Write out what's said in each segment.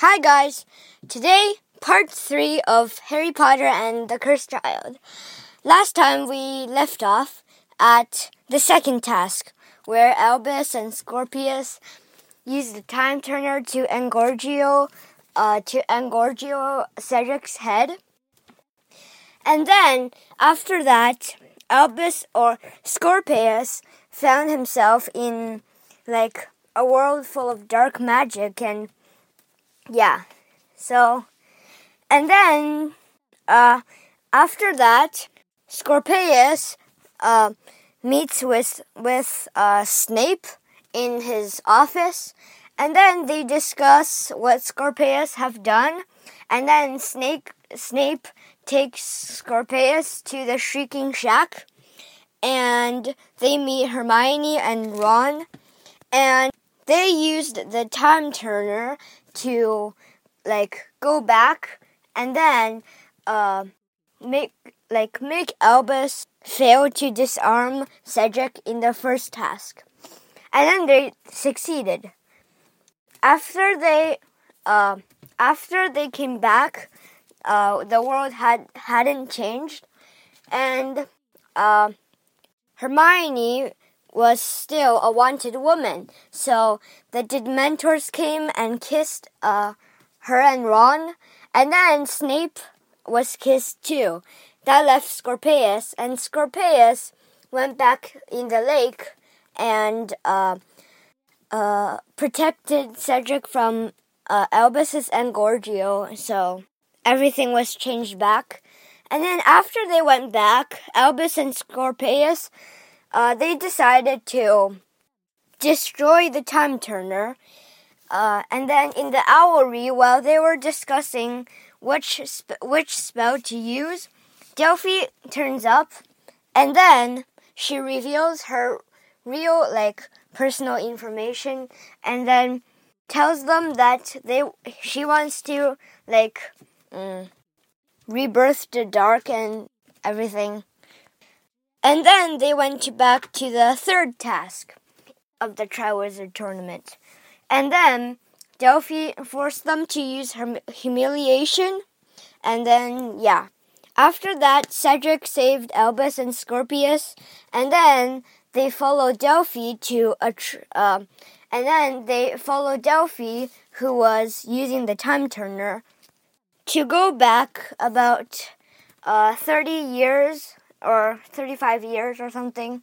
Hi guys! Today, part 3 of Harry Potter and the Cursed Child. Last time we left off at the second task, where Albus and Scorpius used the time turner to engorgio, uh, to engorgio Cedric's head. And then, after that, Albus or Scorpius found himself in like a world full of dark magic and yeah. So, and then, uh, after that, Scorpius, uh, meets with, with, uh, Snape in his office, and then they discuss what Scorpius have done, and then Snape, Snape takes Scorpius to the Shrieking Shack, and they meet Hermione and Ron, and they used the time turner to like go back and then uh, make like make Albus fail to disarm Cedric in the first task, and then they succeeded. After they uh, after they came back, uh, the world had hadn't changed, and uh, Hermione was still a wanted woman. So the Dementors came and kissed uh, her and Ron, and then Snape was kissed too. That left Scorpius, and Scorpius went back in the lake and uh, uh, protected Cedric from uh, Albus's Engorgio. So everything was changed back. And then after they went back, Albus and Scorpius uh, they decided to destroy the time turner. Uh, and then in the owlery, while they were discussing which sp- which spell to use, Delphi turns up, and then she reveals her real like personal information, and then tells them that they she wants to like mm, rebirth the dark and everything. And then they went back to the third task of the Triwizard Tournament. And then Delphi forced them to use her humiliation. And then, yeah. After that, Cedric saved Albus and Scorpius. And then they followed Delphi to a. Uh, and then they followed Delphi, who was using the time turner, to go back about uh, 30 years or 35 years or something.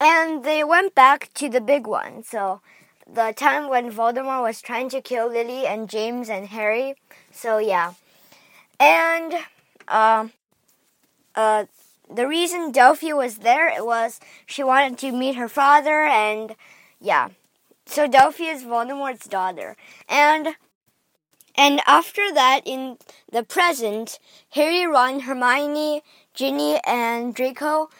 And they went back to the big one. So the time when Voldemort was trying to kill Lily and James and Harry. So yeah. And uh, uh, the reason Delphi was there it was she wanted to meet her father and yeah. So Delphi is Voldemort's daughter. And and after that, in the present, Harry, Ron, Hermione, Ginny, and Draco,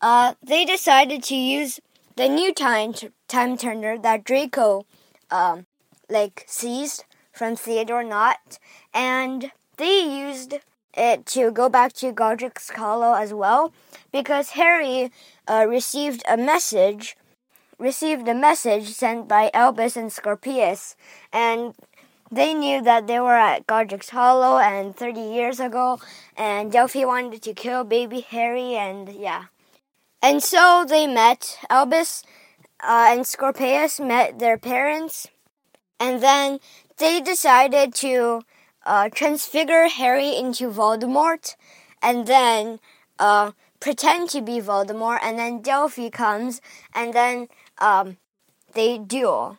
uh, they decided to use the new time time turner that Draco, um, like seized from Theodore Nott, and they used it to go back to Godric's Hollow as well, because Harry uh, received a message, received a message sent by Albus and Scorpius, and they knew that they were at Godric's Hollow and 30 years ago, and Delphi wanted to kill baby Harry, and yeah. And so they met. Albus uh, and Scorpius met their parents, and then they decided to uh, transfigure Harry into Voldemort, and then uh, pretend to be Voldemort, and then Delphi comes, and then um, they duel.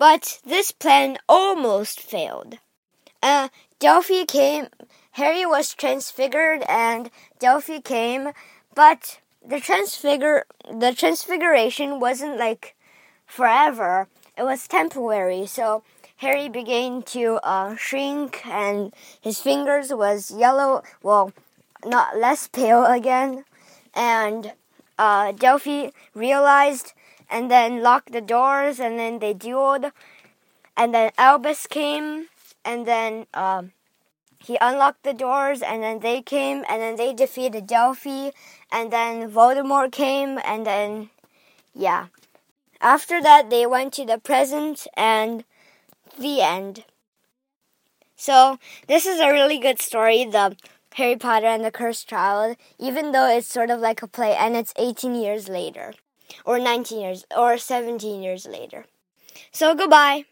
But this plan almost failed. Uh, Delphi came, Harry was transfigured and Delphi came, but the transfigure, the transfiguration wasn't like forever. It was temporary. So Harry began to uh, shrink and his fingers was yellow, well, not less pale again. And uh, Delphi realized and then locked the doors, and then they dueled. And then Albus came, and then um, he unlocked the doors, and then they came, and then they defeated Delphi, and then Voldemort came, and then, yeah. After that, they went to the present, and the end. So this is a really good story, the Harry Potter and the Cursed Child, even though it's sort of like a play and it's 18 years later, or 19 years, or 17 years later. So goodbye.